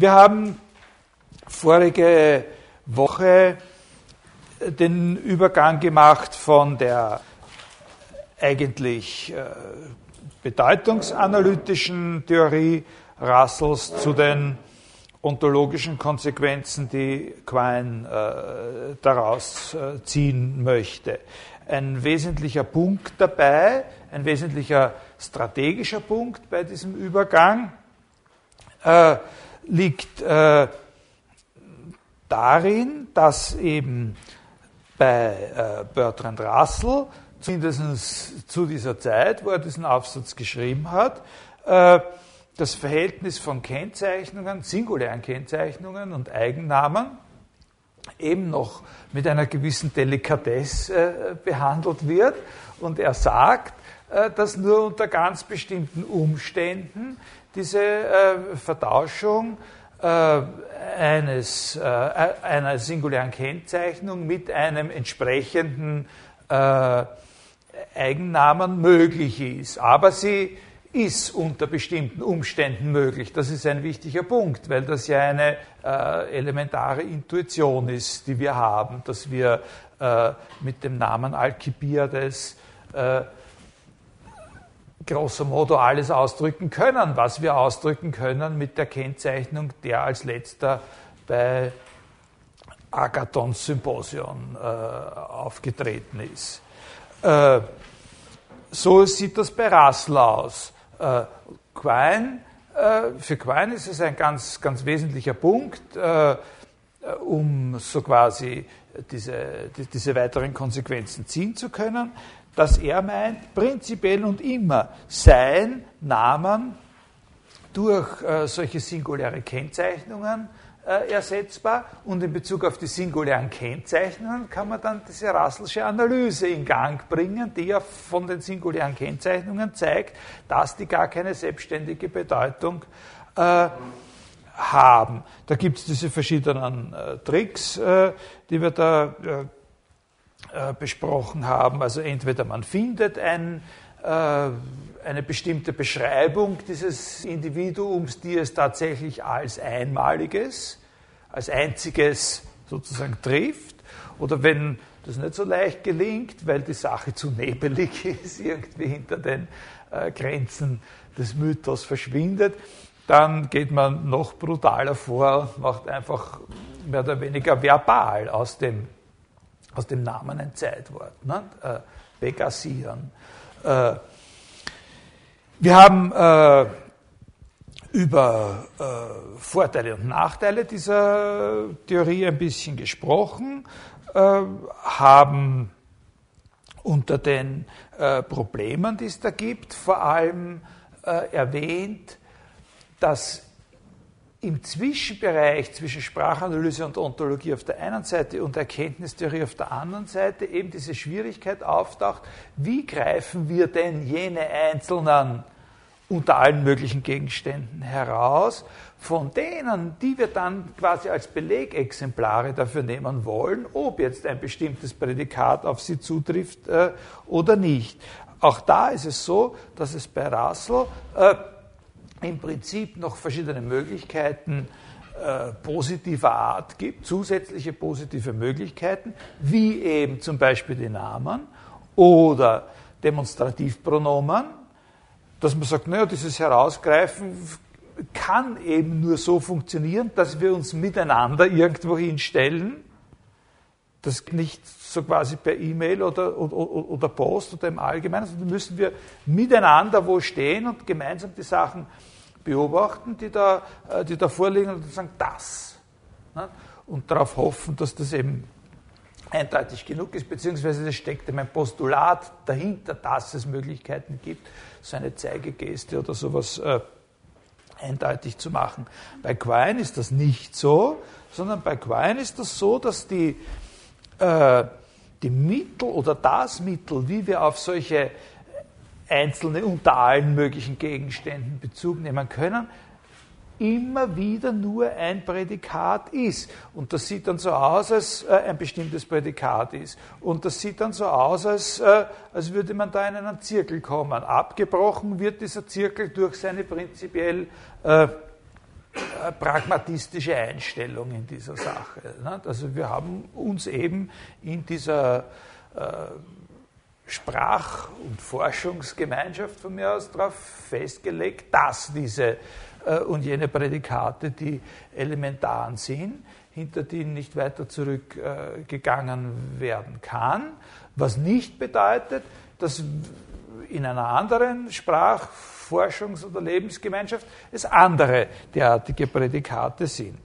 Wir haben vorige Woche den Übergang gemacht von der eigentlich äh, bedeutungsanalytischen Theorie Russells zu den ontologischen Konsequenzen, die Quine äh, daraus äh, ziehen möchte. Ein wesentlicher Punkt dabei, ein wesentlicher strategischer Punkt bei diesem Übergang äh, liegt äh, darin, dass eben bei äh, Bertrand Russell, zumindest zu dieser Zeit, wo er diesen Aufsatz geschrieben hat, äh, das Verhältnis von Kennzeichnungen, singulären Kennzeichnungen und Eigennamen eben noch mit einer gewissen Delikatesse äh, behandelt wird. Und er sagt, äh, dass nur unter ganz bestimmten Umständen diese äh, Vertauschung äh, eines, äh, einer singulären Kennzeichnung mit einem entsprechenden äh, Eigennamen möglich ist. Aber sie ist unter bestimmten Umständen möglich. Das ist ein wichtiger Punkt, weil das ja eine äh, elementare Intuition ist, die wir haben, dass wir äh, mit dem Namen Alkibiades äh, grosso modo alles ausdrücken können, was wir ausdrücken können mit der Kennzeichnung, der als letzter bei Agathons Symposion äh, aufgetreten ist. Äh, so sieht das bei Russell aus. Äh, Quine, äh, für Quine ist es ein ganz, ganz wesentlicher Punkt, äh, um so quasi diese, die, diese weiteren Konsequenzen ziehen zu können, dass er meint, prinzipiell und immer sein Namen durch äh, solche singuläre Kennzeichnungen äh, ersetzbar und in Bezug auf die singulären Kennzeichnungen kann man dann diese Russellsche Analyse in Gang bringen, die ja von den singulären Kennzeichnungen zeigt, dass die gar keine selbstständige Bedeutung äh, haben. Da gibt es diese verschiedenen äh, Tricks, äh, die wir da äh, besprochen haben. Also entweder man findet ein, äh, eine bestimmte Beschreibung dieses Individuums, die es tatsächlich als einmaliges, als einziges sozusagen trifft. Oder wenn das nicht so leicht gelingt, weil die Sache zu nebelig ist, irgendwie hinter den äh, Grenzen des Mythos verschwindet, dann geht man noch brutaler vor macht einfach mehr oder weniger verbal aus dem aus dem Namen ein Zeitwort, ne? äh, begassieren. Äh, wir haben äh, über äh, Vorteile und Nachteile dieser Theorie ein bisschen gesprochen, äh, haben unter den äh, Problemen, die es da gibt, vor allem erwähnt, dass im Zwischenbereich zwischen Sprachanalyse und Ontologie auf der einen Seite und Erkenntnistheorie auf der anderen Seite eben diese Schwierigkeit auftaucht, wie greifen wir denn jene einzelnen unter allen möglichen Gegenständen heraus, von denen, die wir dann quasi als Belegexemplare dafür nehmen wollen, ob jetzt ein bestimmtes Prädikat auf sie zutrifft äh, oder nicht. Auch da ist es so, dass es bei Russell äh, im Prinzip noch verschiedene Möglichkeiten äh, positiver Art gibt, zusätzliche positive Möglichkeiten, wie eben zum Beispiel die Namen oder Demonstrativpronomen, dass man sagt, naja, dieses Herausgreifen kann eben nur so funktionieren, dass wir uns miteinander irgendwo hinstellen, das nicht so quasi per E-Mail oder, oder, oder, Post oder im Allgemeinen, sondern müssen wir miteinander wo stehen und gemeinsam die Sachen beobachten, die da, äh, die da vorliegen und sagen, das. Und darauf hoffen, dass das eben eindeutig genug ist, beziehungsweise es steckt eben ein Postulat dahinter, dass es Möglichkeiten gibt, so eine Zeigegeste oder sowas äh, eindeutig zu machen. Bei Quine ist das nicht so, sondern bei Quine ist das so, dass die, äh, die Mittel oder das Mittel, wie wir auf solche einzelne unter allen möglichen Gegenständen Bezug nehmen können, immer wieder nur ein Prädikat ist. Und das sieht dann so aus, als äh, ein bestimmtes Prädikat ist. Und das sieht dann so aus, als, äh, als würde man da in einen Zirkel kommen. Abgebrochen wird dieser Zirkel durch seine prinzipiell äh, pragmatistische Einstellung in dieser Sache. Ne? Also wir haben uns eben in dieser äh, Sprach- und Forschungsgemeinschaft von mir aus darauf festgelegt, dass diese äh, und jene Prädikate die elementaren sind, hinter denen nicht weiter zurückgegangen werden kann, was nicht bedeutet, dass in einer anderen Sprach-, Forschungs- oder Lebensgemeinschaft es andere derartige Prädikate sind.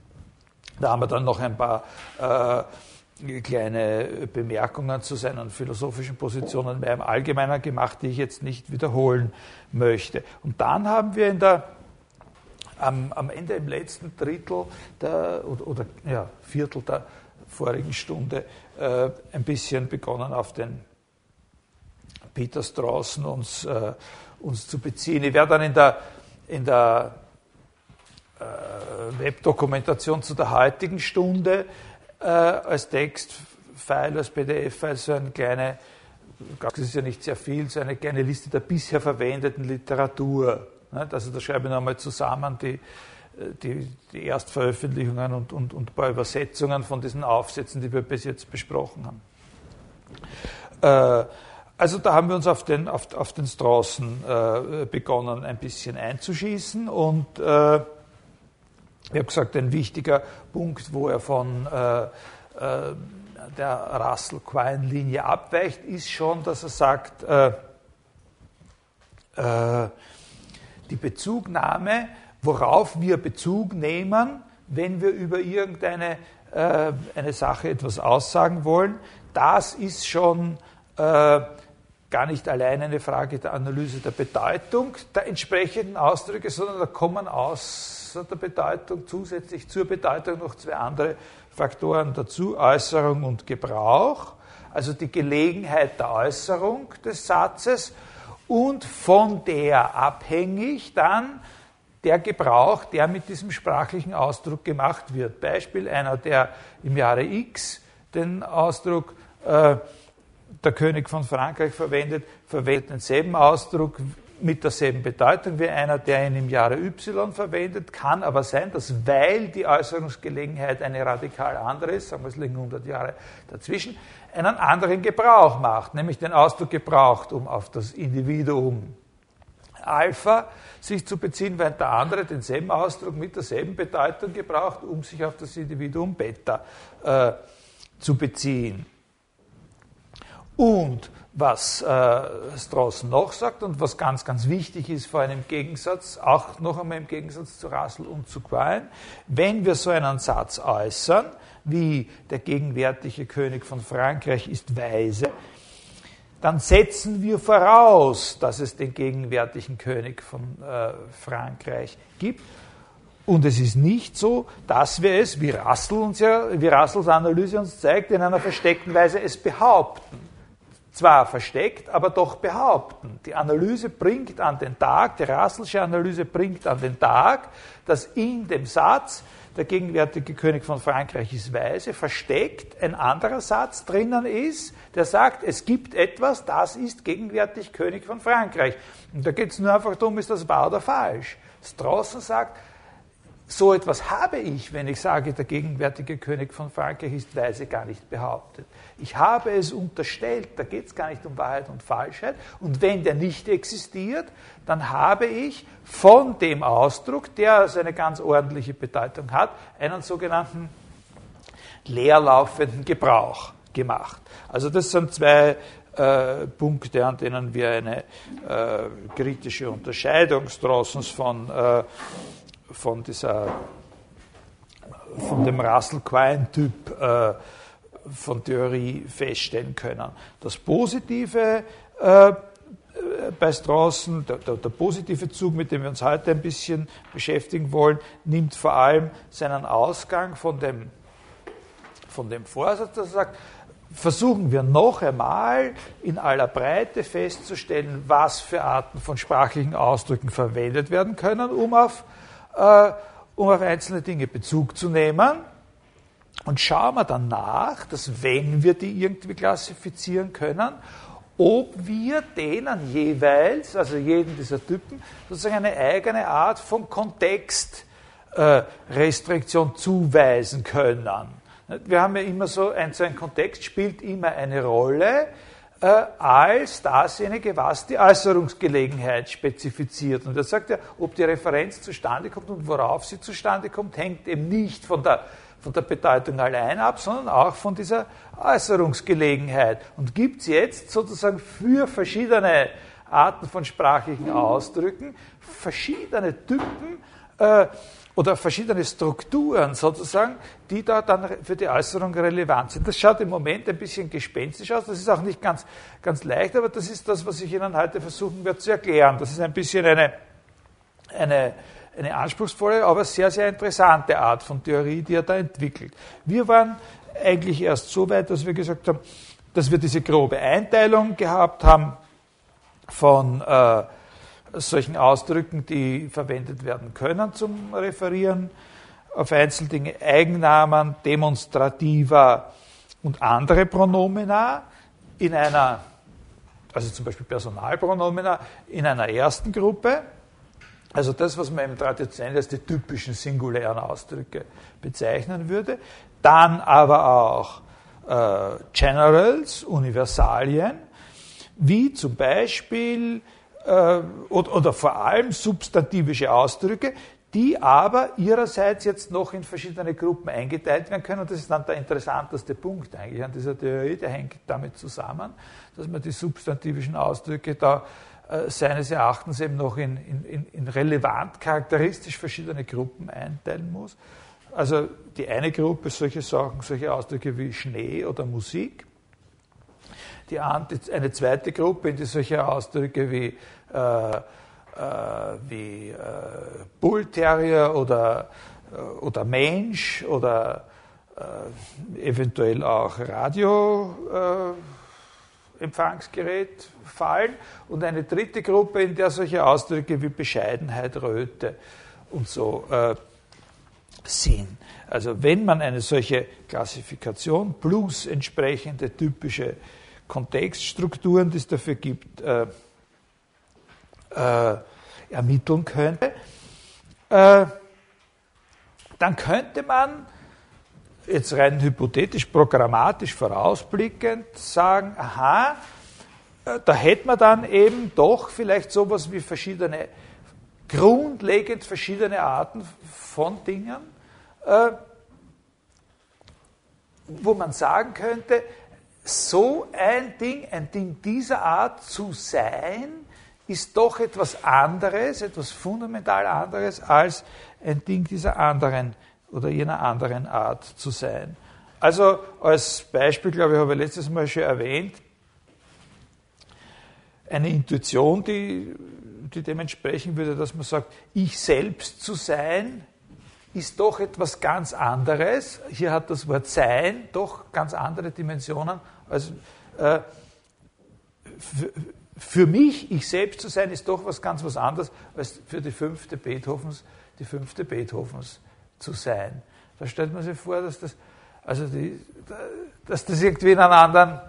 Da haben wir dann noch ein paar äh, kleine Bemerkungen zu seinen philosophischen Positionen mehr im Allgemeinen gemacht, die ich jetzt nicht wiederholen möchte. Und dann haben wir in der am, am Ende im letzten Drittel der, oder, oder ja, Viertel der vorigen Stunde äh, ein bisschen begonnen auf den Peter Strawson uns, äh, uns zu beziehen. Ich werde dann in der, in der äh, Webdokumentation zu der heutigen Stunde äh, als Textfile, als PDF-File so eine kleine, das ist ja nicht sehr viel, so eine kleine Liste der bisher verwendeten Literatur also da schreibe ich nochmal zusammen die, die, die Erstveröffentlichungen und, und, und ein paar Übersetzungen von diesen Aufsätzen, die wir bis jetzt besprochen haben. Äh, also da haben wir uns auf den, auf, auf den Straßen äh, begonnen, ein bisschen einzuschießen und äh, ich habe gesagt, ein wichtiger Punkt, wo er von äh, äh der Russell-Quine-Linie abweicht, ist schon, dass er sagt, äh, die Bezugnahme, worauf wir Bezug nehmen, wenn wir über irgendeine äh, eine Sache etwas aussagen wollen, das ist schon äh, gar nicht allein eine Frage der Analyse der Bedeutung der entsprechenden Ausdrücke, sondern da kommen außer der Bedeutung zusätzlich zur Bedeutung noch zwei andere Faktoren dazu, Äußerung und Gebrauch, also die Gelegenheit der Äußerung des Satzes und von der abhängig dann der Gebrauch, der mit diesem sprachlichen Ausdruck gemacht wird. Beispiel einer, der im Jahre X den Ausdruck äh, der König von Frankreich verwendet, verwendet denselben Ausdruck mit derselben Bedeutung wie einer, der ihn im Jahre Y verwendet. Kann aber sein, dass weil die Äußerungsgelegenheit eine radikal andere ist, sagen wir es liegen 100 Jahre dazwischen, einen anderen Gebrauch macht, nämlich den Ausdruck gebraucht, um auf das Individuum Alpha sich zu beziehen, während der andere denselben Ausdruck mit derselben Bedeutung gebraucht, um sich auf das Individuum Beta äh, zu beziehen. Und was äh, Strauss noch sagt und was ganz, ganz wichtig ist vor einem Gegensatz, auch noch einmal im Gegensatz zu Russell und zu Quine, wenn wir so einen Satz äußern, wie der gegenwärtige König von Frankreich ist weise, dann setzen wir voraus, dass es den gegenwärtigen König von äh, Frankreich gibt. Und es ist nicht so, dass wir es, wie Russell ja, Analyse uns zeigt, in einer versteckten Weise es behaupten. Zwar versteckt, aber doch behaupten. Die Analyse bringt an den Tag, die Russellsche Analyse bringt an den Tag, dass in dem Satz der gegenwärtige König von Frankreich ist weise, versteckt ein anderer Satz drinnen ist, der sagt, es gibt etwas, das ist gegenwärtig König von Frankreich. Und da geht es nur einfach darum, ist das wahr oder falsch. Straussen sagt, so etwas habe ich, wenn ich sage, der gegenwärtige König von Frankreich ist weise, gar nicht behauptet. Ich habe es unterstellt, da geht es gar nicht um Wahrheit und Falschheit. Und wenn der nicht existiert, dann habe ich von dem Ausdruck, der also eine ganz ordentliche Bedeutung hat, einen sogenannten leerlaufenden Gebrauch gemacht. Also das sind zwei äh, Punkte, an denen wir eine äh, kritische Unterscheidung von äh, von dieser, von dem Russell-Quine-Typ äh, von Theorie feststellen können. Das Positive äh, bei Strawson, der, der, der, positive Zug, mit dem wir uns heute ein bisschen beschäftigen wollen, nimmt vor allem seinen Ausgang von dem, von dem Vorsatz, dass er sagt, versuchen wir noch einmal in aller Breite festzustellen, was für Arten von sprachlichen Ausdrücken verwendet werden können, um auf äh, um auf einzelne Dinge Bezug zu nehmen. Und schauen wir dann nach, dass wenn wir die irgendwie klassifizieren können, ob wir denen jeweils, also jeden dieser Typen, sozusagen eine eigene Art von Kontext äh, zuweisen können. Wir haben ja immer so, ein, so ein Kontext spielt immer eine Rolle äh, als dasjenige, was die Äußerungsgelegenheit spezifiziert. Und er sagt ja, ob die Referenz zustande kommt und worauf sie zustande kommt, hängt eben nicht von der, von der Bedeutung allein ab, sondern auch von dieser Äußerungsgelegenheit. Und gibt es jetzt sozusagen für verschiedene Arten von sprachlichen Ausdrücken verschiedene Typen, äh, oder verschiedene Strukturen sozusagen, die da dann für die Äußerung relevant sind. Das schaut im Moment ein bisschen gespenstisch aus, das ist auch nicht ganz, ganz leicht, aber das ist das, was ich Ihnen heute versuchen werde zu erklären. Das ist ein bisschen eine, eine, eine anspruchsvolle, aber sehr, sehr interessante Art von Theorie, die er da entwickelt. Wir waren eigentlich erst so weit, dass wir gesagt haben, dass wir diese grobe Einteilung gehabt haben von äh, solchen Ausdrücken, die verwendet werden können zum Referieren auf Einzeldinge, Eigennamen, Demonstrativer und andere Pronomina in einer, also zum Beispiel Personalpronomina, in einer ersten Gruppe. Also das, was man im Traditionellen als die typischen singulären Ausdrücke bezeichnen würde. Dann aber auch äh, Generals, Universalien, wie zum Beispiel äh, oder, oder vor allem substantivische Ausdrücke, die aber ihrerseits jetzt noch in verschiedene Gruppen eingeteilt werden können. Und das ist dann der interessanteste Punkt eigentlich an dieser Theorie, der hängt damit zusammen, dass man die substantivischen Ausdrücke da äh, seines Erachtens eben noch in, in, in relevant charakteristisch verschiedene Gruppen einteilen muss. Also die eine Gruppe solche Sachen, solche Ausdrücke wie Schnee oder Musik die eine zweite Gruppe, in die solche Ausdrücke wie, äh, äh, wie äh, Bullterrier oder, äh, oder Mensch oder äh, eventuell auch Radioempfangsgerät äh, fallen und eine dritte Gruppe, in der solche Ausdrücke wie Bescheidenheit, Röte und so sind. Also wenn man eine solche Klassifikation plus entsprechende typische Kontextstrukturen, die es dafür gibt, äh, äh, ermitteln könnte, äh, dann könnte man jetzt rein hypothetisch, programmatisch vorausblickend sagen, aha, äh, da hätte man dann eben doch vielleicht sowas wie verschiedene, grundlegend verschiedene Arten von Dingen, äh, wo man sagen könnte, so ein Ding, ein Ding dieser Art zu sein, ist doch etwas anderes, etwas fundamental anderes als ein Ding dieser anderen oder jener anderen Art zu sein. Also als Beispiel, glaube ich, habe ich letztes Mal schon erwähnt, eine Intuition, die, die dementsprechend würde, dass man sagt, ich selbst zu sein, ist doch etwas ganz anderes. Hier hat das Wort sein doch ganz andere Dimensionen also äh, für, mich, ich selbst zu sein, ist doch was ganz was anderes, als für die fünfte Beethovens, die fünfte Beethovens zu sein. Da stellt man sich vor, dass das, also die, dass das irgendwie in einer anderen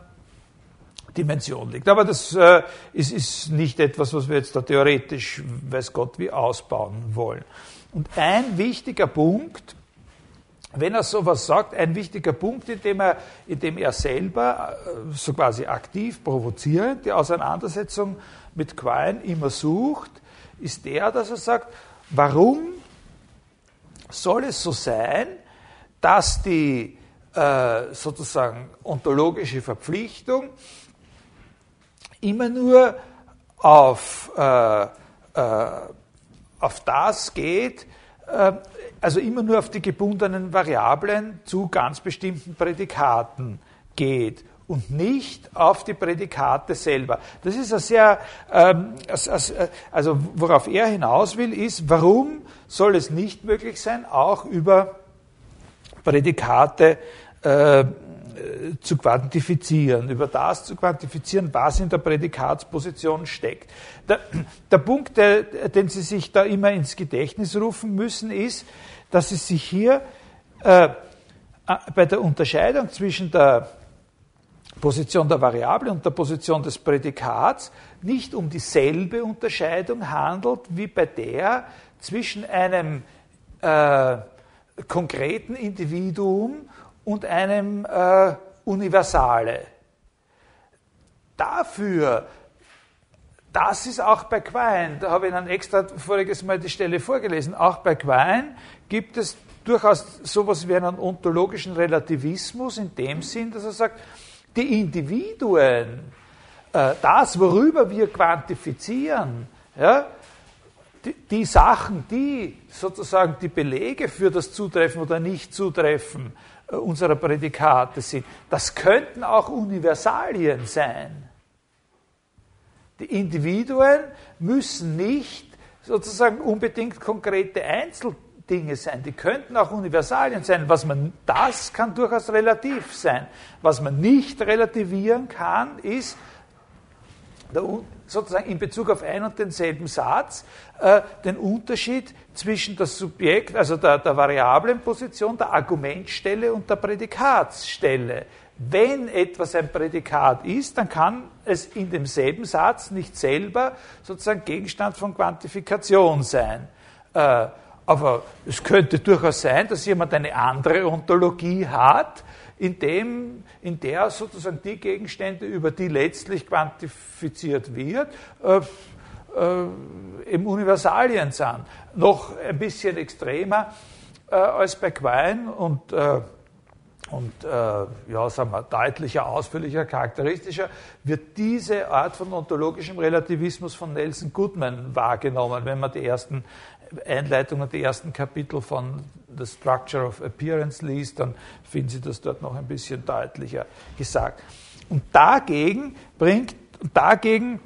Dimension liegt. Aber das äh, ist, ist nicht etwas, was wir jetzt da theoretisch, weiß Gott, wie ausbauen wollen. Und ein wichtiger Punkt, wenn er sowas sagt, ein wichtiger Punkt, in dem er, in dem er selber äh, so quasi aktiv provozierend die Auseinandersetzung mit Quine immer sucht, ist der, dass er sagt, warum soll es so sein, dass die äh, sozusagen ontologische Verpflichtung immer nur auf, äh, äh, auf das geht, äh, also immer nur auf die gebundenen Variablen zu ganz bestimmten Prädikaten geht und nicht auf die Prädikate selber. Das ist ein sehr, ähm, also worauf er hinaus will, ist, warum soll es nicht möglich sein, auch über Prädikate äh, zu quantifizieren, über das zu quantifizieren, was in der Prädikatsposition steckt. Der, der Punkt, der, den Sie sich da immer ins Gedächtnis rufen müssen, ist, dass es sich hier äh, bei der Unterscheidung zwischen der Position der Variable und der Position des Prädikats nicht um dieselbe Unterscheidung handelt wie bei der zwischen einem äh, konkreten Individuum und einem äh, Universale. Dafür, das ist auch bei Quine, da habe ich Ihnen extra voriges Mal die Stelle vorgelesen, auch bei Quine gibt es durchaus sowas wie einen ontologischen Relativismus in dem Sinn, dass er sagt, die Individuen, äh, das, worüber wir quantifizieren, ja, die, die, Sachen, die sozusagen die Belege für das Zutreffen oder Nicht-Zutreffen unserer Prädikate sind, das könnten auch Universalien sein. Die Individuen müssen nicht sozusagen unbedingt konkrete Einzeldinge sein. Die könnten auch Universalien sein. Was man, das kann durchaus relativ sein. Was man nicht relativieren kann, ist der, sozusagen in Bezug auf einen und denselben Satz äh, den Unterschied zwischen das Subjekt, also der, der variablen Position, der Argumentstelle und der Prädikatsstelle. Wenn etwas ein Prädikat ist, dann kann es in demselben Satz nicht selber sozusagen Gegenstand von Quantifikation sein. Äh, aber es könnte durchaus sein, dass jemand eine andere Ontologie hat, in, dem, in der sozusagen die Gegenstände, über die letztlich quantifiziert wird, äh, äh, im Universalien sind. Noch ein bisschen extremer äh, als bei Quine und, äh, und äh, ja, sagen wir, deutlicher, ausführlicher, charakteristischer, wird diese Art von ontologischem Relativismus von Nelson Goodman wahrgenommen, wenn man die ersten Einleitung und die ersten Kapitel von The Structure of Appearance liest, dann finden Sie das dort noch ein bisschen deutlicher gesagt. Und dagegen bringt, dagegen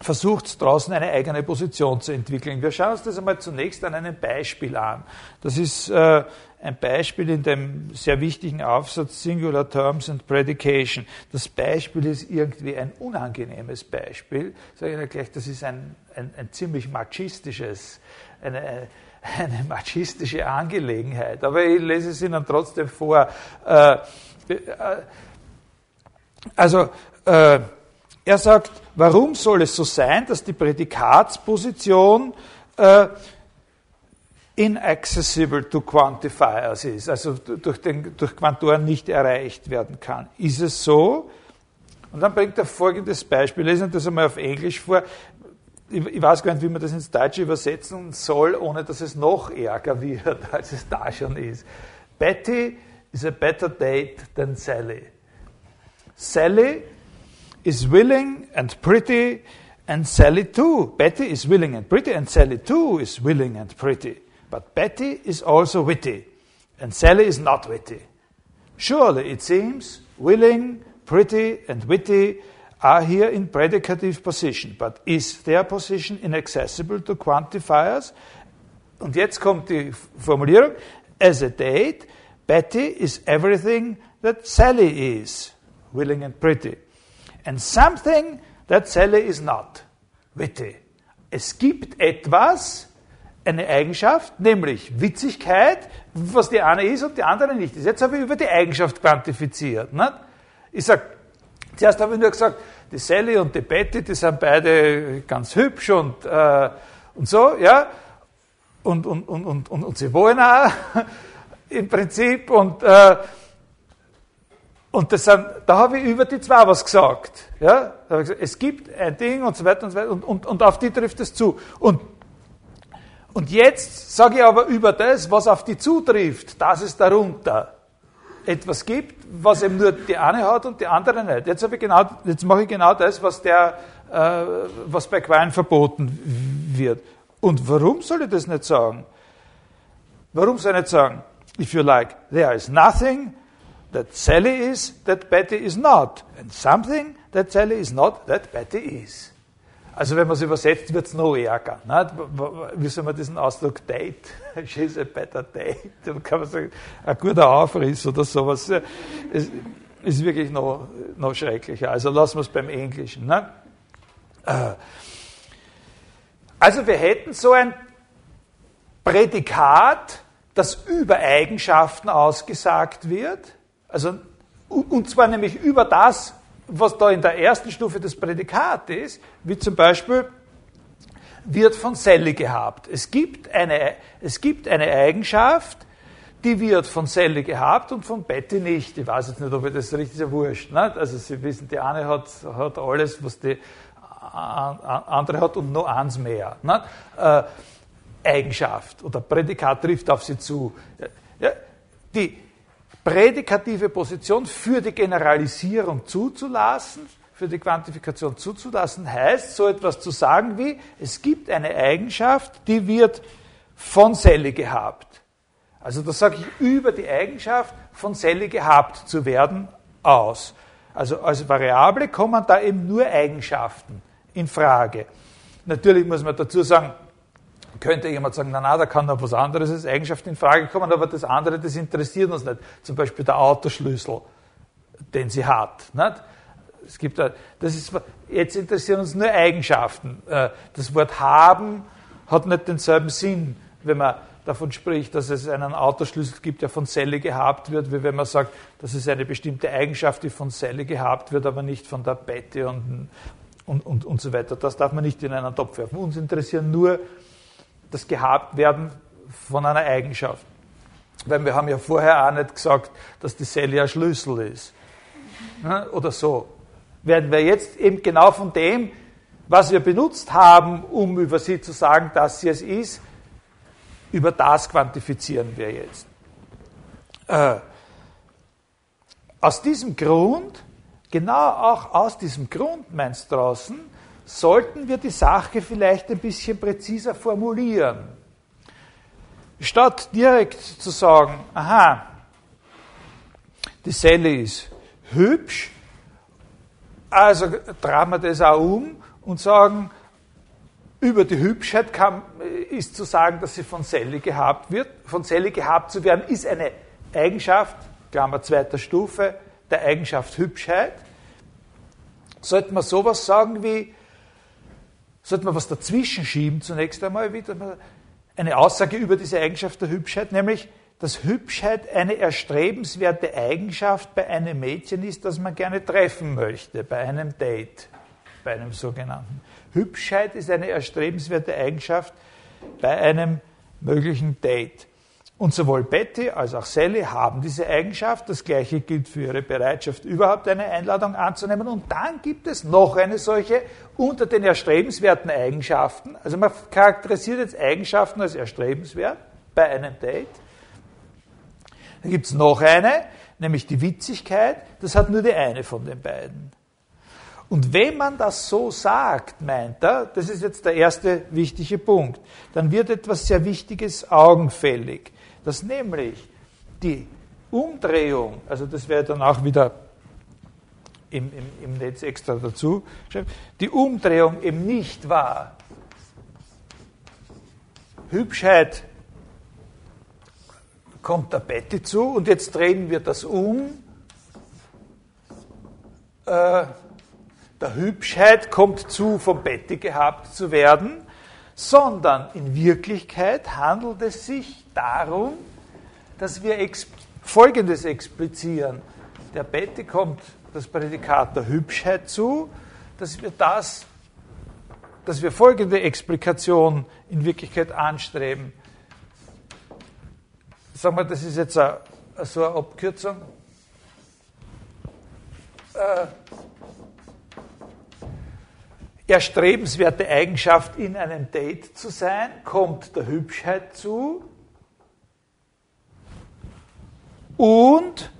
versucht es draußen eine eigene Position zu entwickeln. Wir schauen uns das einmal zunächst an einem Beispiel an. Das ist äh, ein Beispiel in dem sehr wichtigen Aufsatz Singular Terms and Predication. Das Beispiel ist irgendwie ein unangenehmes Beispiel. Sage ich Ihnen gleich, das ist ein, ein, ein ziemlich machistisches eine, eine machistische Angelegenheit. Aber ich lese es Ihnen trotzdem vor. Äh, äh, also, äh, er sagt, warum soll es so sein, dass die Prädikatsposition inaccessible to quantifiers ist, also durch, den, durch Quantoren nicht erreicht werden kann. Ist es so? Und dann bringt er folgendes Beispiel, lesen das einmal auf Englisch vor ich, ich weiß gar nicht, wie man das ins Deutsche übersetzen soll, ohne dass es noch ärger wird, als es da schon ist. Betty is a better date than Sally. Sally is willing and pretty and Sally too. Betty is willing and pretty and Sally too is willing and pretty. But Betty is also witty and Sally is not witty. Surely it seems willing, pretty and witty are here in predicative position. But is their position inaccessible to quantifiers? Und jetzt kommt die Formulierung, as a date, Betty is everything that Sally is, willing and pretty. And something that Sally is not, witty. Es gibt etwas, eine Eigenschaft, nämlich Witzigkeit, was die eine ist und die andere nicht ist. Jetzt habe ich über die Eigenschaft quantifiziert. Nicht? Ich sage, zuerst habe ich nur gesagt, die Sally und die Betty, die sind beide ganz hübsch und, äh, und so, ja. Und, und, und, und, und, und sie wollen auch im Prinzip. Und, äh, und das sind, da habe ich über die zwei was gesagt. Ja? Da habe ich gesagt, es gibt ein Ding und so weiter und so weiter und, und, und auf die trifft es zu. Und, und jetzt sage ich aber über das, was auf die zutrifft, das ist darunter etwas gibt, was eben nur die eine hat und die andere nicht. Jetzt, habe ich genau, jetzt mache ich genau das, was, der, äh, was bei Quine verboten wird. Und warum soll ich das nicht sagen? Warum soll ich nicht sagen, if you like, there is nothing that Sally is that Betty is not, and something that Sally is not that Betty is. Also wenn man es übersetzt, wird es noch ärger. Ne? Wie soll man diesen Ausdruck Date? She's a better date. Dann kann man sagen, ein guter Aufriss oder sowas. Es ist wirklich noch, noch schrecklicher. Also lassen wir es beim Englischen. Ne? Also wir hätten so ein Prädikat, das über Eigenschaften ausgesagt wird. Also, und zwar nämlich über das, was da in der ersten Stufe das Prädikat ist, wie zum Beispiel wird von Sally gehabt. Es gibt eine, es gibt eine Eigenschaft, die wird von Sally gehabt und von Betty nicht. Ich weiß jetzt nicht, ob ich das richtig ist, wurscht. Nicht? Also Sie wissen, die eine hat, hat alles, was die andere hat und noch eins mehr. Äh, Eigenschaft oder Prädikat trifft auf sie zu. Ja, die prädikative Position für die Generalisierung zuzulassen, für die Quantifikation zuzulassen, heißt so etwas zu sagen wie, es gibt eine Eigenschaft, die wird von Sally gehabt. Also da sage ich über die Eigenschaft von Sally gehabt zu werden aus. Also als Variable kommen da eben nur Eigenschaften in Frage. Natürlich muss man dazu sagen, könnte jemand sagen, na, na, da kann noch was anderes als Eigenschaft in Frage kommen, aber das andere, das interessiert uns nicht. Zum Beispiel der Autoschlüssel, den sie hat. Nicht? Es gibt, das ist, jetzt interessieren uns nur Eigenschaften. Äh, das Wort haben hat nicht denselben Sinn, wenn man davon spricht, dass es einen Autoschlüssel gibt, der von Sally gehabt wird, wie wenn man sagt, das ist eine bestimmte Eigenschaft, die von Sally gehabt wird, aber nicht von der Betty und, und, und, und so weiter. Das darf man nicht in einen Topf werfen. Uns interessieren nur das Gehabtwerden von einer Eigenschaft. Weil wir haben ja vorher auch nicht gesagt, dass die Sally ein Schlüssel ist. Oder so. Werden wir jetzt eben genau von dem, was wir benutzt haben, um über sie zu sagen, dass sie es ist, über das quantifizieren wir jetzt. Äh, aus diesem Grund, genau auch aus diesem Grund, meinst draußen, sollten wir die Sache vielleicht ein bisschen präziser formulieren. Statt direkt zu sagen, aha, die Sally ist hübsch, also drehen wir das auch um und sagen, über die Hübschheit kann, ist zu sagen, dass sie von Sally gehabt wird. Von Sally gehabt zu werden ist eine Eigenschaft, Klammer zweiter Stufe, der Eigenschaft Hübschheit. Sollte man sowas sagen wie, sollte man was dazwischen schieben zunächst einmal, wieder eine Aussage über diese Eigenschaft der Hübschheit, nämlich, dass Hübschheit eine erstrebenswerte Eigenschaft bei einem Mädchen ist, das man gerne treffen möchte, bei einem Date, bei einem sogenannten. Hübschheit ist eine erstrebenswerte Eigenschaft bei einem möglichen Date. Und sowohl Betty als auch Sally haben diese Eigenschaft. Das gleiche gilt für ihre Bereitschaft, überhaupt eine Einladung anzunehmen. Und dann gibt es noch eine solche unter den erstrebenswerten Eigenschaften. Also man charakterisiert jetzt Eigenschaften als erstrebenswert bei einem Date. Dann gibt es noch eine, nämlich die Witzigkeit. Das hat nur die eine von den beiden. Und wenn man das so sagt, meint er, das ist jetzt der erste wichtige Punkt, dann wird etwas sehr Wichtiges augenfällig, dass nämlich die Umdrehung, also das wäre dann auch wieder im, im, im Netz extra dazu, die Umdrehung eben nicht war. Hübschheit kommt der Betty zu und jetzt drehen wir das um. Äh, der Hübschheit kommt zu, vom Betty gehabt zu werden, sondern in Wirklichkeit handelt es sich darum, dass wir ex Folgendes explizieren. Der Betty kommt das Prädikat der Hübschheit zu, dass wir das, dass wir folgende Explikation in Wirklichkeit anstreben. Sagen wir, das ist jetzt so eine Abkürzung. Äh, erstrebenswerte Eigenschaft, in einem Date zu sein, kommt der Hübschheit zu und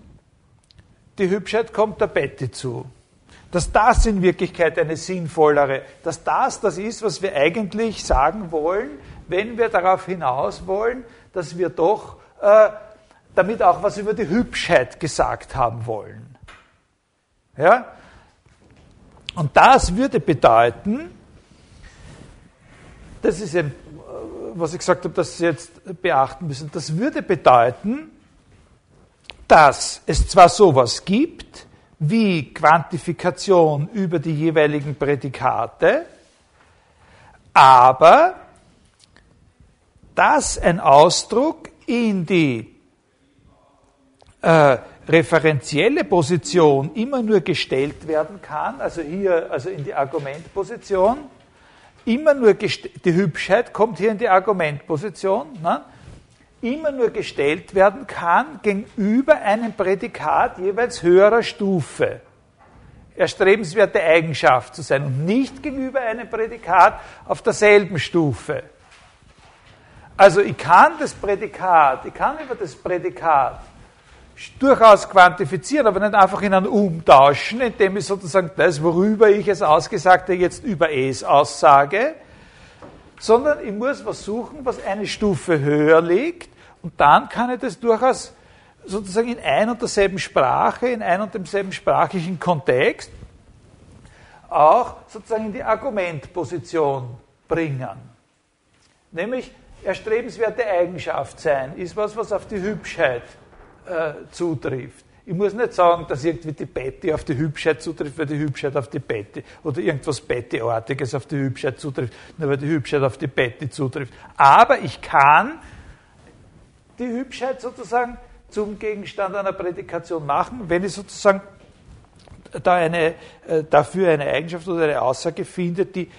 die Hübschheit kommt der Betty zu. Dass das in Wirklichkeit eine sinnvollere, dass das das ist, was wir eigentlich sagen wollen, wenn wir darauf hinaus wollen, dass wir doch äh, damit auch was über die Hübschheit gesagt haben wollen. Ja? Und das würde bedeuten, das ist eben, was ich gesagt habe, dass Sie jetzt beachten müssen, das würde bedeuten, dass es zwar sowas gibt wie Quantifikation über die jeweiligen Prädikate, aber dass ein Ausdruck in die äh, referenzielle Position immer nur gestellt werden kann, also hier, also in die Argumentposition, immer nur die Hübschheit kommt hier in die Argumentposition, ne? immer nur gestellt werden kann gegenüber einem Prädikat jeweils höherer Stufe. Erstrebenswerte Eigenschaft zu sein und nicht gegenüber einem Prädikat auf derselben Stufe. Also ich kann das Prädikat, ich kann über das Prädikat durchaus quantifizieren, aber nicht einfach in einen umtauschen, indem ich sozusagen das, worüber ich es ausgesagte, jetzt über es aussage, sondern ich muss was suchen, was eine Stufe höher liegt und dann kann ich das durchaus sozusagen in ein und derselben Sprache, in ein und demselben sprachlichen Kontext auch sozusagen in die Argumentposition bringen. Nämlich erstrebenswerte Eigenschaft sein ist was, was auf die Hübschheit äh, zutrifft. Ich muss nicht sagen, dass irgendwie die Betty auf die Hübschheit zutrifft, weil die Hübschheit auf die Betty oder irgendwas Betty-artiges auf die Hübschheit zutrifft, nur weil die Hübschheit auf die Betty zutrifft. Aber ich kann die Hübschheit sozusagen zum Gegenstand einer Prädikation machen, wenn ich sozusagen da eine, äh, dafür eine Eigenschaft oder eine Aussage finde, die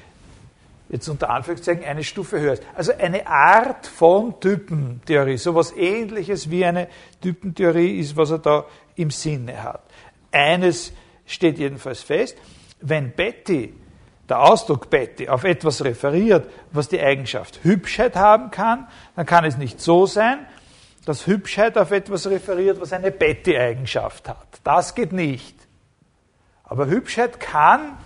jetzt unter Anführungszeichen eine Stufe höher ist. Also eine Art von Typentheorie, sowas ähnliches wie eine Typentheorie ist, was er da im Sinne hat. Eines steht jedenfalls fest, wenn Betty, der Ausdruck Betty, auf etwas referiert, was die Eigenschaft Hübschheit haben kann, dann kann es nicht so sein, dass Hübschheit auf etwas referiert, was eine Betty-Eigenschaft hat. Das geht nicht. Aber Hübschheit kann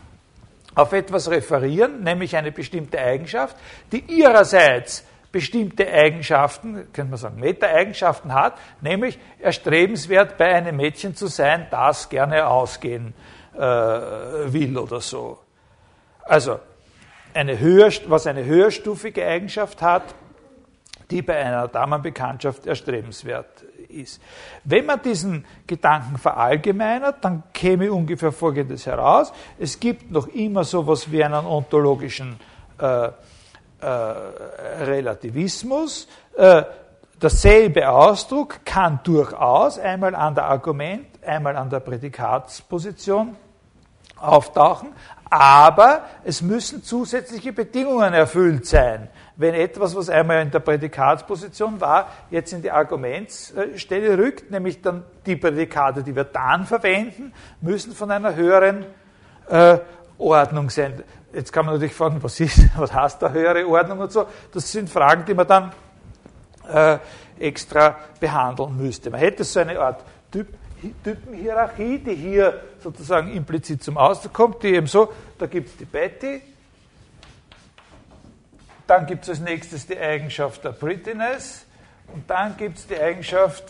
auf etwas referieren, nämlich eine bestimmte Eigenschaft, die ihrerseits bestimmte Eigenschaften, können wir sagen, Meta-Eigenschaften hat, nämlich erstrebenswert bei einem Mädchen zu sein, das gerne ausgehen äh, will oder so. Also, eine höher, was eine höherstufige Eigenschaft hat, die bei einer Damenbekanntschaft erstrebenswert ist. Wenn man diesen Gedanken verallgemeinert, dann käme ungefähr Folgendes heraus. Es gibt noch immer so etwas wie einen ontologischen äh, äh, Relativismus. Äh, derselbe Ausdruck kann durchaus einmal an der Argument, einmal an der Prädikatsposition auftauchen, aber es müssen zusätzliche Bedingungen erfüllt sein wenn etwas, was einmal in der Prädikatsposition war, jetzt in die Argumentsstelle rückt, nämlich dann die Prädikate, die wir dann verwenden, müssen von einer höheren äh, Ordnung sein. Jetzt kann man natürlich fragen, was ist, was heißt da höhere Ordnung und so. Das sind Fragen, die man dann äh, extra behandeln müsste. Man hätte so eine Art Typ, Typenhierarchie, die hier sozusagen implizit zum Ausdruck kommt, die eben so, da gibt es die Betty, dann gibt es als nächstes die Eigenschaft der Prettiness und dann gibt es die Eigenschaft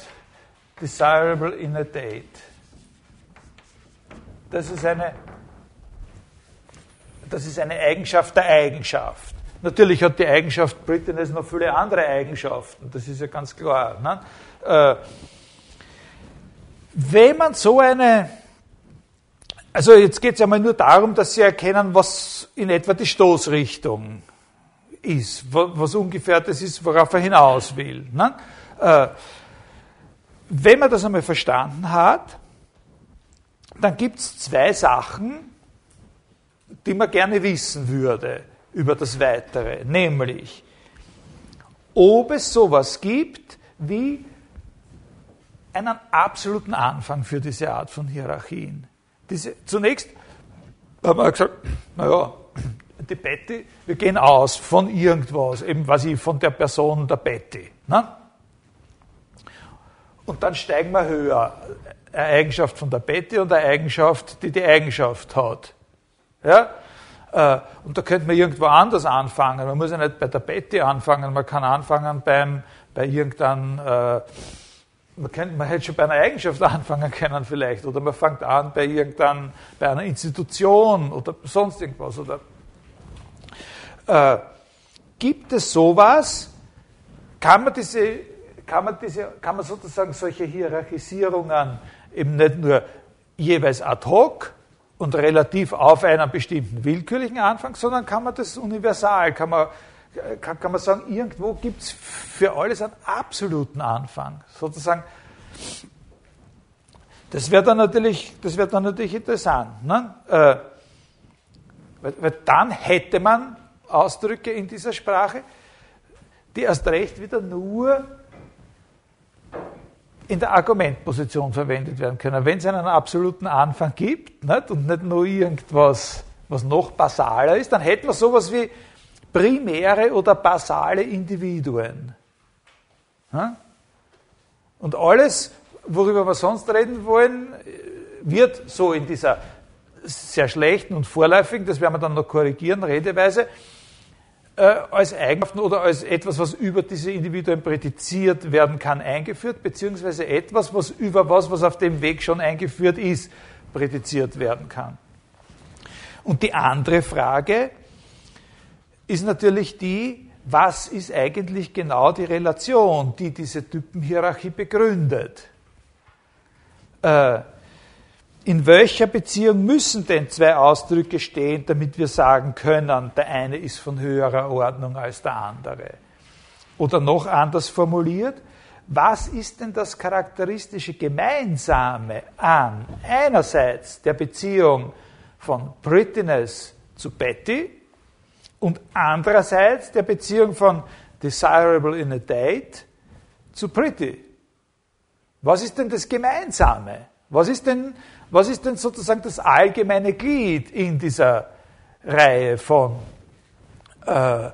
desirable in a date. Das ist eine, das ist eine Eigenschaft der Eigenschaft. Natürlich hat die Eigenschaft Prettiness noch viele andere Eigenschaften, das ist ja ganz klar. Ne? Äh, wenn man so eine, also jetzt geht es ja mal nur darum, dass Sie erkennen, was in etwa die Stoßrichtung ist, was ungefähr das ist, worauf er hinaus will. Ne? Äh, wenn man das einmal verstanden hat, dann gibt es zwei Sachen, die man gerne wissen würde über das Weitere, nämlich ob es sowas gibt wie einen absoluten Anfang für diese Art von Hierarchien. Diese, zunächst haben wir gesagt, naja, die Betty, wir gehen aus von irgendwas, eben was ich von der Person der Betty. Ne? Und dann steigen wir höher. Eine Eigenschaft von der Betty und eine Eigenschaft, die die Eigenschaft hat. Ja? Äh, und da könnte man irgendwo anders anfangen. Man muss ja nicht bei der Betty anfangen, man kann anfangen beim, bei irgendeinem, äh, man, kann, man hätte schon bei einer Eigenschaft anfangen können vielleicht, oder man fängt an bei irgendeinem, bei einer Institution oder sonst irgendwas, oder äh, gibt es sowas? Kann man diese, kann man diese, kann man sozusagen solche Hierarchisierungen eben nicht nur jeweils ad hoc und relativ auf einen bestimmten willkürlichen Anfang, sondern kann man das universal, kann man, kann, kann man sagen, irgendwo gibt es für alles einen absoluten Anfang. Sozusagen, das wäre dann natürlich, wäre dann natürlich interessant. Ne? Äh, weil, weil dann hätte man Ausdrücke in dieser Sprache, die erst recht wieder nur in der Argumentposition verwendet werden können. Wenn es einen absoluten Anfang gibt nicht, und nicht nur irgendwas, was noch basaler ist, dann hätten wir sowas wie primäre oder basale Individuen. Und alles, worüber wir sonst reden wollen, wird so in dieser sehr schlechten und vorläufigen, das werden wir dann noch korrigieren, Redeweise, äh, als Eigenschaften oder als etwas, was über diese Individuen prädiziert werden kann, eingeführt, beziehungsweise etwas, was über was, was auf dem Weg schon eingeführt ist, prädiziert werden kann. Und die andere Frage ist natürlich die, was ist eigentlich genau die Relation, die diese Typenhierarchie begründet? Äh, in welcher Beziehung müssen denn zwei Ausdrücke stehen, damit wir sagen können, der eine ist von höherer Ordnung als der andere? Oder noch anders formuliert, was ist denn das charakteristische Gemeinsame an einerseits der Beziehung von Prettiness zu Betty und andererseits der Beziehung von Desirable in a Date zu Pretty? Was ist denn das Gemeinsame? Was ist denn was ist denn sozusagen das allgemeine Glied in dieser Reihe von, äh,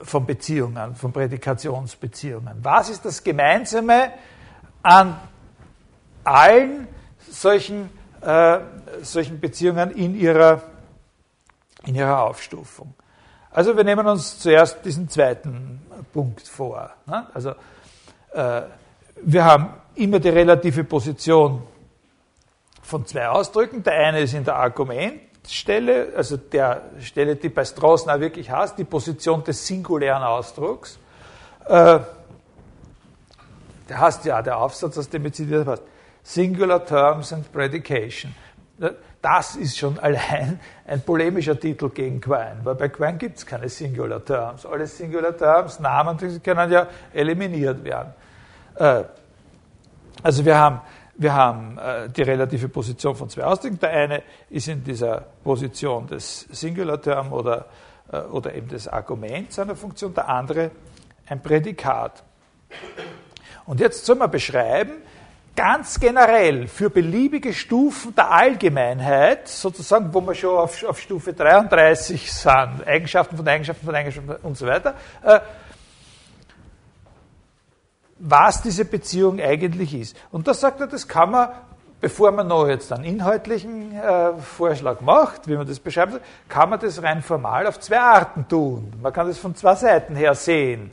von Beziehungen, von Prädikationsbeziehungen? Was ist das Gemeinsame an allen solchen, äh, solchen Beziehungen in ihrer, in ihrer Aufstufung? Also wir nehmen uns zuerst diesen zweiten Punkt vor. Ne? Also äh, wir haben immer die relative Position von zwei Ausdrücken. Der eine ist in der Argumentstelle, also der Stelle, die bei auch wirklich heißt, die Position des singulären Ausdrucks. Äh, der heißt ja, der Aufsatz, aus dem bezieht wird, heißt Singular Terms and Predication. Das ist schon allein ein polemischer Titel gegen Quine, weil bei Quine gibt es keine Singular Terms. Alle Singular Terms, Namen, können ja eliminiert werden. Äh, also wir haben wir haben äh, die relative Position von zwei Ausdrücken. Der eine ist in dieser Position des Singular Term oder, äh, oder eben des Arguments einer Funktion, der andere ein Prädikat. Und jetzt soll man beschreiben, ganz generell für beliebige Stufen der Allgemeinheit, sozusagen, wo wir schon auf, auf Stufe 33 sind, Eigenschaften von Eigenschaften von Eigenschaften und so weiter, äh, was diese Beziehung eigentlich ist. Und da sagt er, das kann man, bevor man noch jetzt einen inhaltlichen äh, Vorschlag macht, wie man das beschreibt, kann man das rein formal auf zwei Arten tun. Man kann das von zwei Seiten her sehen.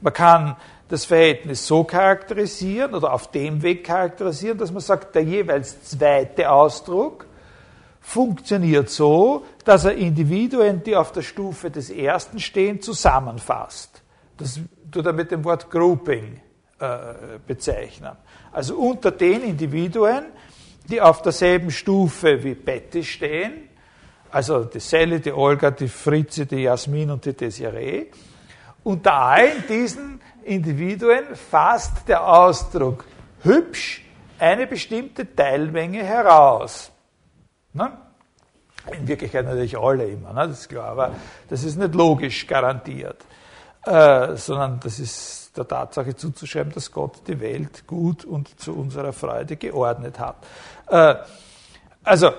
Man kann das Verhältnis so charakterisieren oder auf dem Weg charakterisieren, dass man sagt, der jeweils zweite Ausdruck funktioniert so, dass er Individuen, die auf der Stufe des ersten stehen, zusammenfasst. Das tut er mit dem Wort Grouping äh, bezeichnen. Also unter den Individuen, die auf derselben Stufe wie Betty stehen, also die Sally, die Olga, die Fritzi, die Jasmin und die Desiree, unter allen diesen Individuen fasst der Ausdruck hübsch eine bestimmte Teilmenge heraus. Ne? In Wirklichkeit natürlich alle immer, ne? das ist klar, aber das ist nicht logisch garantiert. Äh, sondern das ist der Tatsache zuzuschreiben, dass Gott die Welt gut und zu unserer Freude geordnet hat. Äh, also,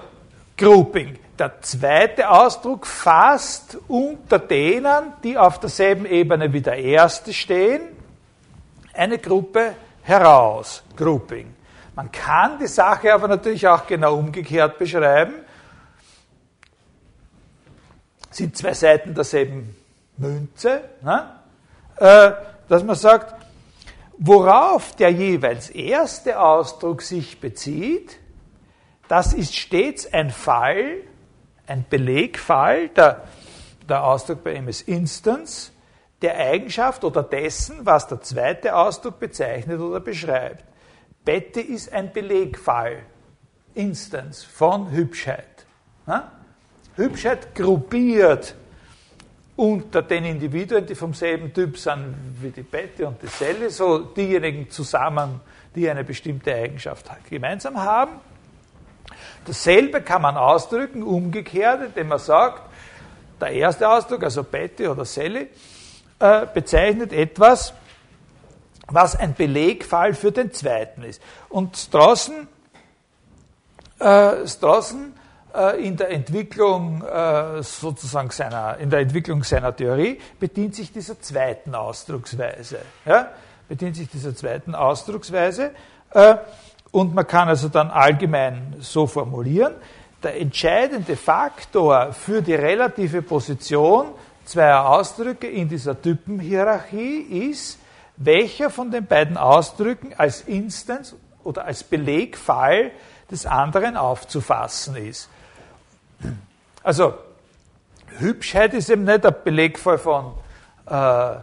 Grouping. Der zweite Ausdruck fasst unter denen, die auf derselben Ebene wie der erste stehen, eine Gruppe heraus. Grouping. Man kann die Sache aber natürlich auch genau umgekehrt beschreiben. Sind zwei Seiten derselben Münze, ne? äh, dass man sagt, worauf der jeweils erste Ausdruck sich bezieht, das ist stets ein Fall, ein Belegfall, der, der Ausdruck bei ihm ist Instance, der Eigenschaft oder dessen, was der zweite Ausdruck bezeichnet oder beschreibt. Bette ist ein Belegfall, Instance von Hübschheit. Ne? Hübschheit gruppiert unter den Individuen, die vom selben Typ sind wie die Betty und die Sally, so diejenigen zusammen, die eine bestimmte Eigenschaft gemeinsam haben. Dasselbe kann man ausdrücken, umgekehrt, indem man sagt, der erste Ausdruck, also Betty oder Sally, äh, bezeichnet etwas, was ein Belegfall für den zweiten ist. Und Strawson, äh, Strawson äh, in der Entwicklung äh, sozusagen seiner, in der Entwicklung seiner Theorie bedient sich dieser zweiten Ausdrucksweise. Ja? Bedient sich dieser zweiten Ausdrucksweise. Und man kann also dann allgemein so formulieren, der entscheidende Faktor für die relative Position zweier Ausdrücke in dieser Typenhierarchie ist, welcher von den beiden Ausdrücken als Instance oder als Belegfall des anderen aufzufassen ist. Also, Hübschheit ist eben nicht ein Belegfall von, äh,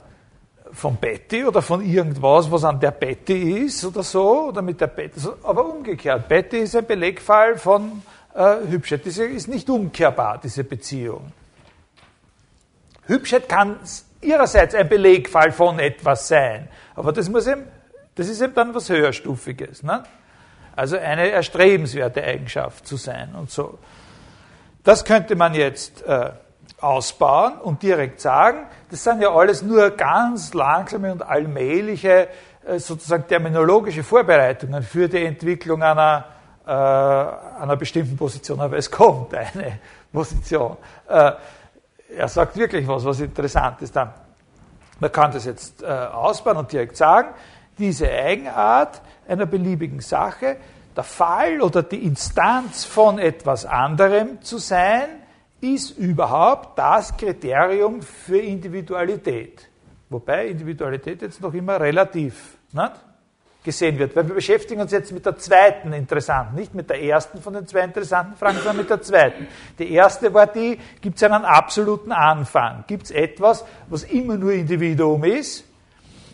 von Betty oder von irgendwas, was an der Betty ist oder so, oder mit der Betty, aber umgekehrt. Betty ist ein Belegfall von äh, Hübschheit. Das ist nicht umkehrbar, diese Beziehung. Hübschheit kann ihrerseits ein Belegfall von etwas sein, aber das, muss eben, das ist eben dann was Höherstufiges. Ne? Also eine erstrebenswerte Eigenschaft zu sein und so. Das könnte man jetzt äh, ausbauen und direkt sagen, das sind ja alles nur ganz langsame und allmähliche äh, sozusagen terminologische Vorbereitungen für die Entwicklung einer, äh, einer bestimmten Position, aber es kommt eine Position. Äh, er sagt wirklich was, was interessant ist dann. Man kann das jetzt äh, ausbauen und direkt sagen, diese Eigenart einer beliebigen Sache, der Fall oder die Instanz von etwas anderem zu sein, ist überhaupt das Kriterium für Individualität. Wobei Individualität jetzt noch immer relativ nicht? gesehen wird. Weil wir beschäftigen uns jetzt mit der zweiten interessanten, nicht mit der ersten von den zwei interessanten Fragen, sondern mit der zweiten. Die erste war die, gibt es einen absoluten Anfang? Gibt es etwas, was immer nur Individuum ist?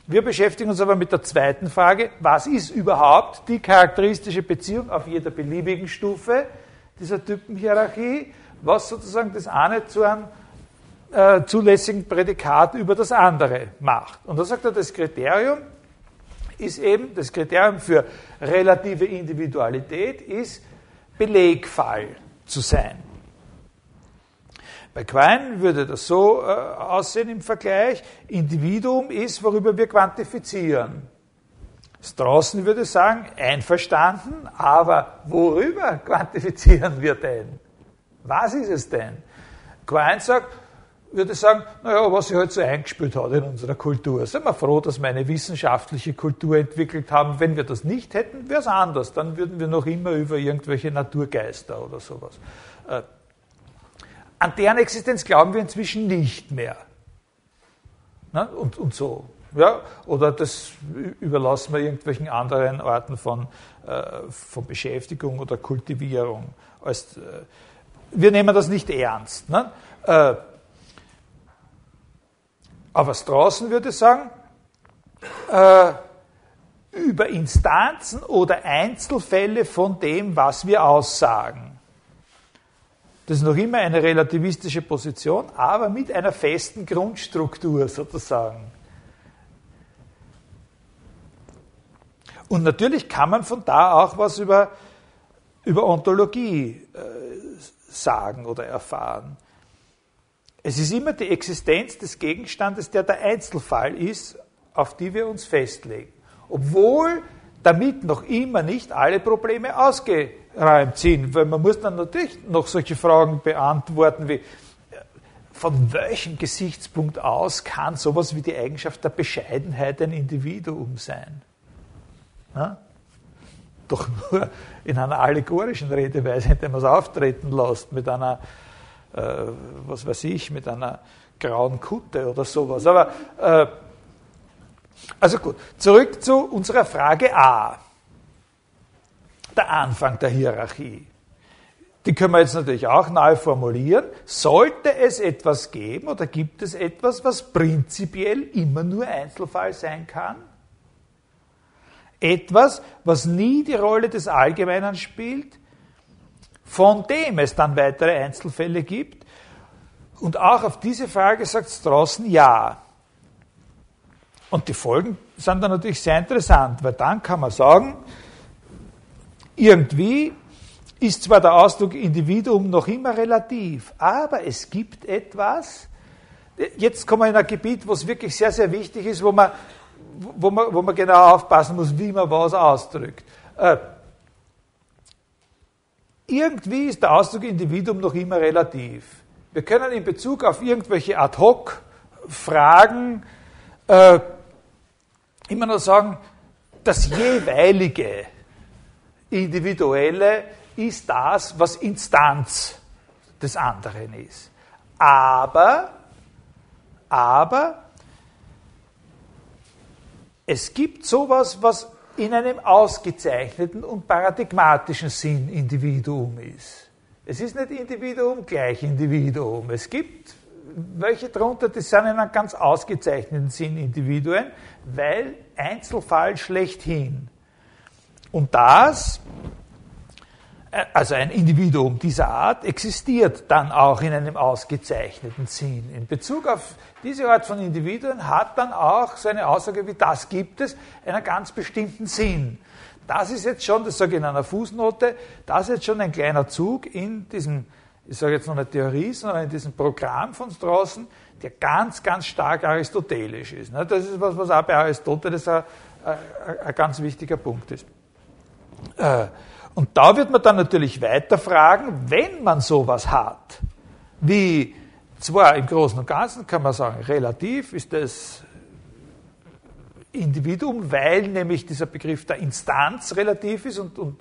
Wir beschäftigen uns aber mit der zweiten Frage, was ist überhaupt die charakteristische Beziehung auf jeder beliebigen Stufe dieser Typenhierarchie, was sozusagen das eine zu einem äh, zulässigen Prädikat über das andere macht. Und da sagt er, das Kriterium ist eben, das Kriterium für relative Individualität ist Belegfall zu sein. Bei Quine würde das so äh, aussehen im Vergleich. Individuum ist, worüber wir quantifizieren. Straußen würde sagen, einverstanden, aber worüber quantifizieren wir denn? Was ist es denn? Quine sagt, würde sagen, naja, was sich halt so eingespielt hat in unserer Kultur. Sind wir froh, dass wir eine wissenschaftliche Kultur entwickelt haben. Wenn wir das nicht hätten, wäre es anders. Dann würden wir noch immer über irgendwelche Naturgeister oder sowas. Äh, an deren Existenz glauben wir inzwischen nicht mehr. Ne? Und, und so. Ja? Oder das überlassen wir irgendwelchen anderen Orten von, äh, von Beschäftigung oder Kultivierung. Als, äh, wir nehmen das nicht ernst. Ne? Äh, aber draußen würde sagen, äh, über Instanzen oder Einzelfälle von dem, was wir aussagen. Das ist noch immer eine relativistische Position, aber mit einer festen Grundstruktur sozusagen. Und natürlich kann man von da auch was über, über Ontologie äh, sagen oder erfahren. Es ist immer die Existenz des Gegenstandes, der der Einzelfall ist, auf die wir uns festlegen. Obwohl damit noch immer nicht alle Probleme ausgeräumt sind, weil man muss dann natürlich noch solche Fragen beantworten wie, von welchem Gesichtspunkt aus kann sowas wie die Eigenschaft der Bescheidenheit ein Individuum sein? Na? Doch nur in einer allegorischen Redeweise, indem man es auftreten lässt mit einer äh, was weiß ich, mit einer grauen Kutte oder sowas. Aber äh, also gut, zurück zu unserer Frage A. Der Anfang der Hierarchie. Die können wir jetzt natürlich auch neu formulieren. Sollte es etwas geben oder gibt es etwas, was prinzipiell immer nur Einzelfall sein kann? Etwas, was nie die Rolle des Allgemeinen spielt, von dem es dann weitere Einzelfälle gibt. Und auch auf diese Frage sagt Straußen ja. Und die Folgen sind dann natürlich sehr interessant, weil dann kann man sagen, irgendwie ist zwar der Ausdruck Individuum noch immer relativ, aber es gibt etwas, jetzt kommen wir in ein Gebiet, wo es wirklich sehr, sehr wichtig ist, wo man, wo man, wo man genau aufpassen muss, wie man was ausdrückt. Äh, irgendwie ist der Ausdruck Individuum noch immer relativ. Wir können in Bezug auf irgendwelche Ad-Hoc-Fragen äh, immer nur sagen, das jeweilige Individuelle ist das, was Instanz des anderen ist. Aber, aber, es gibt sowas, was in einem ausgezeichneten und paradigmatischen Sinn Individuum ist. Es ist nicht Individuum gleich Individuum. Es gibt welche darunter, die sind in einem ganz ausgezeichneten Sinn Individuen, weil Einzelfall schlechthin. Und das, also ein Individuum dieser Art, existiert dann auch in einem ausgezeichneten Sinn. In Bezug auf diese Art von Individuen hat dann auch so eine Aussage wie das gibt es einen ganz bestimmten Sinn. Das ist jetzt schon, das sage ich in einer Fußnote, das ist jetzt schon ein kleiner Zug in diesem, ich sage jetzt noch eine Theorie, sondern in diesem Programm von Strawson, der ganz, ganz stark aristotelisch ist. Das ist was, was auch bei Aristoteles ein, ein, ein ganz wichtiger Punkt ist. Und da wird man dann natürlich weiter fragen, wenn man sowas hat, wie zwar im Großen und Ganzen kann man sagen, relativ ist das Individuum, weil nämlich dieser Begriff der Instanz relativ ist und, und,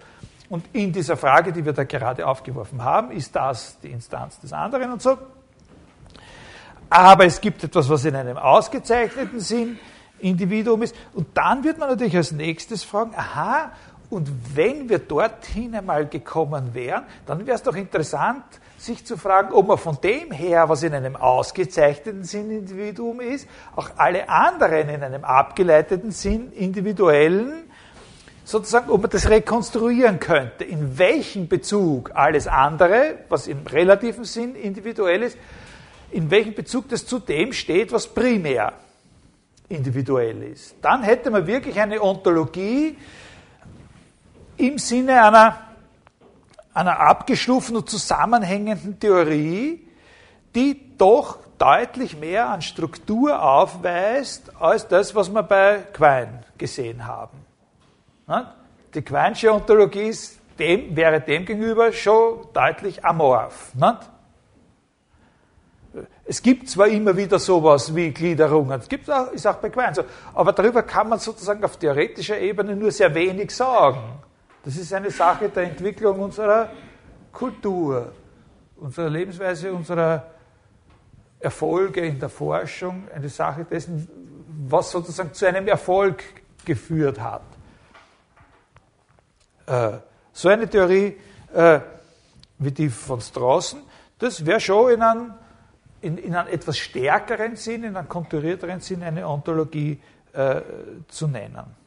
und in dieser Frage, die wir da gerade aufgeworfen haben, ist das die Instanz des anderen und so. Aber es gibt etwas, was in einem ausgezeichneten Sinn Individuum ist. Und dann wird man natürlich als nächstes fragen, aha, und wenn wir dorthin einmal gekommen wären, dann wäre es doch interessant, sich zu fragen, ob man von dem her, was in einem ausgezeichneten Sinn Individuum ist, auch alle anderen in einem abgeleiteten Sinn individuellen, sozusagen, ob man das rekonstruieren könnte, in welchem Bezug alles andere, was im relativen Sinn individuell ist, in welchem Bezug das zu dem steht, was primär individuell ist. Dann hätte man wirklich eine Ontologie, im Sinne einer, einer abgestuften und zusammenhängenden Theorie, die doch deutlich mehr an Struktur aufweist als das, was wir bei Quine gesehen haben. Die Quinesche Ontologie dem, wäre demgegenüber schon deutlich amorph. Es gibt zwar immer wieder sowas wie Gliederungen, es gibt auch, ist auch bei Quine so, aber darüber kann man sozusagen auf theoretischer Ebene nur sehr wenig sagen. Das ist eine Sache der Entwicklung unserer Kultur, unserer Lebensweise, unserer Erfolge in der Forschung, eine Sache dessen, was sozusagen zu einem Erfolg geführt hat. Äh, so eine Theorie äh, wie die von Straußen, das wäre schon in einem, in, in einem etwas stärkeren Sinn, in einem konturierteren Sinn eine Ontologie äh, zu nennen.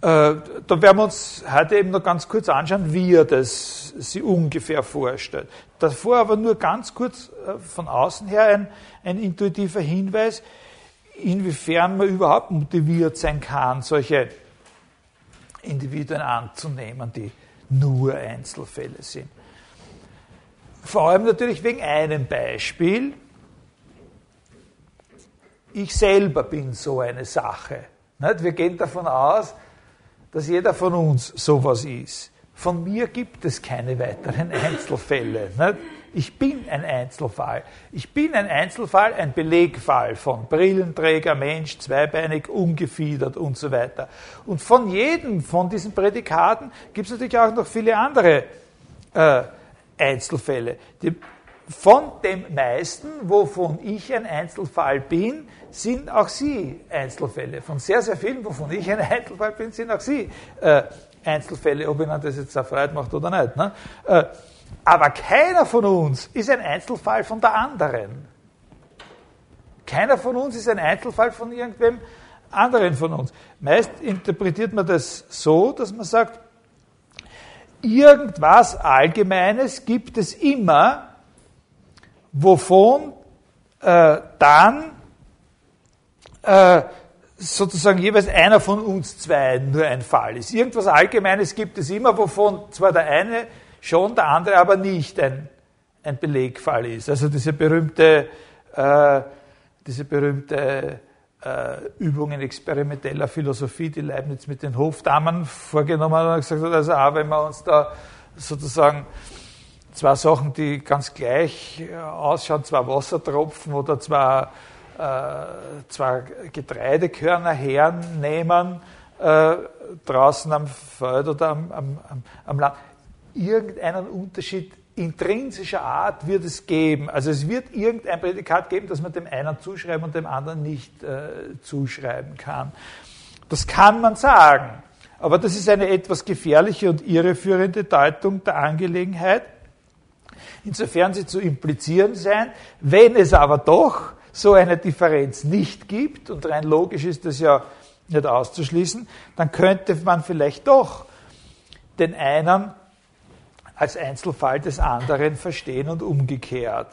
Äh, da werden wir uns heute eben noch ganz kurz anschauen, wie er das sie ungefähr vorstellt. Davor aber nur ganz kurz äh, von außen her ein, ein intuitiver Hinweis, inwiefern man überhaupt motiviert sein kann, solche Individuen anzunehmen, die nur Einzelfälle sind. Vor allem natürlich wegen einem Beispiel. Ich selber bin so eine Sache. Wir gehen davon aus, dass jeder von uns sowas ist. Von mir gibt es keine weiteren Einzelfälle. Nicht? Ich bin ein Einzelfall. Ich bin ein Einzelfall, ein Belegfall von Brillenträger, Mensch, zweibeinig, ungefiedert und so weiter. Und von jedem von diesen Prädikaten gibt es natürlich auch noch viele andere äh, Einzelfälle. Die, von dem meisten, wovon ich ein Einzelfall bin, sind auch Sie Einzelfälle. Von sehr, sehr vielen, wovon ich ein Einzelfall bin, sind auch Sie äh, Einzelfälle, ob Ihnen das jetzt erfreut macht oder nicht. Ne? Äh, aber keiner von uns ist ein Einzelfall von der anderen. Keiner von uns ist ein Einzelfall von irgendwem anderen von uns. Meist interpretiert man das so, dass man sagt, irgendwas Allgemeines gibt es immer, wovon äh, dann äh, sozusagen jeweils einer von uns zwei nur ein Fall ist. Irgendwas Allgemeines gibt es immer, wovon zwar der eine schon, der andere aber nicht ein, ein Belegfall ist. Also diese berühmte, äh, diese berühmte äh, Übung in experimenteller Philosophie, die Leibniz mit den Hofdamen vorgenommen hat und gesagt hat, also auch wenn wir uns da sozusagen zwei Sachen, die ganz gleich ausschauen, zwei Wassertropfen oder zwei äh, zwar Getreidekörner hernehmen, äh, draußen am Feld oder am, am, am Land. Irgendeinen Unterschied intrinsischer Art wird es geben. Also es wird irgendein Prädikat geben, das man dem einen zuschreiben und dem anderen nicht äh, zuschreiben kann. Das kann man sagen. Aber das ist eine etwas gefährliche und irreführende Deutung der Angelegenheit, insofern sie zu implizieren sein. Wenn es aber doch so eine Differenz nicht gibt, und rein logisch ist das ja nicht auszuschließen, dann könnte man vielleicht doch den einen als Einzelfall des anderen verstehen und umgekehrt.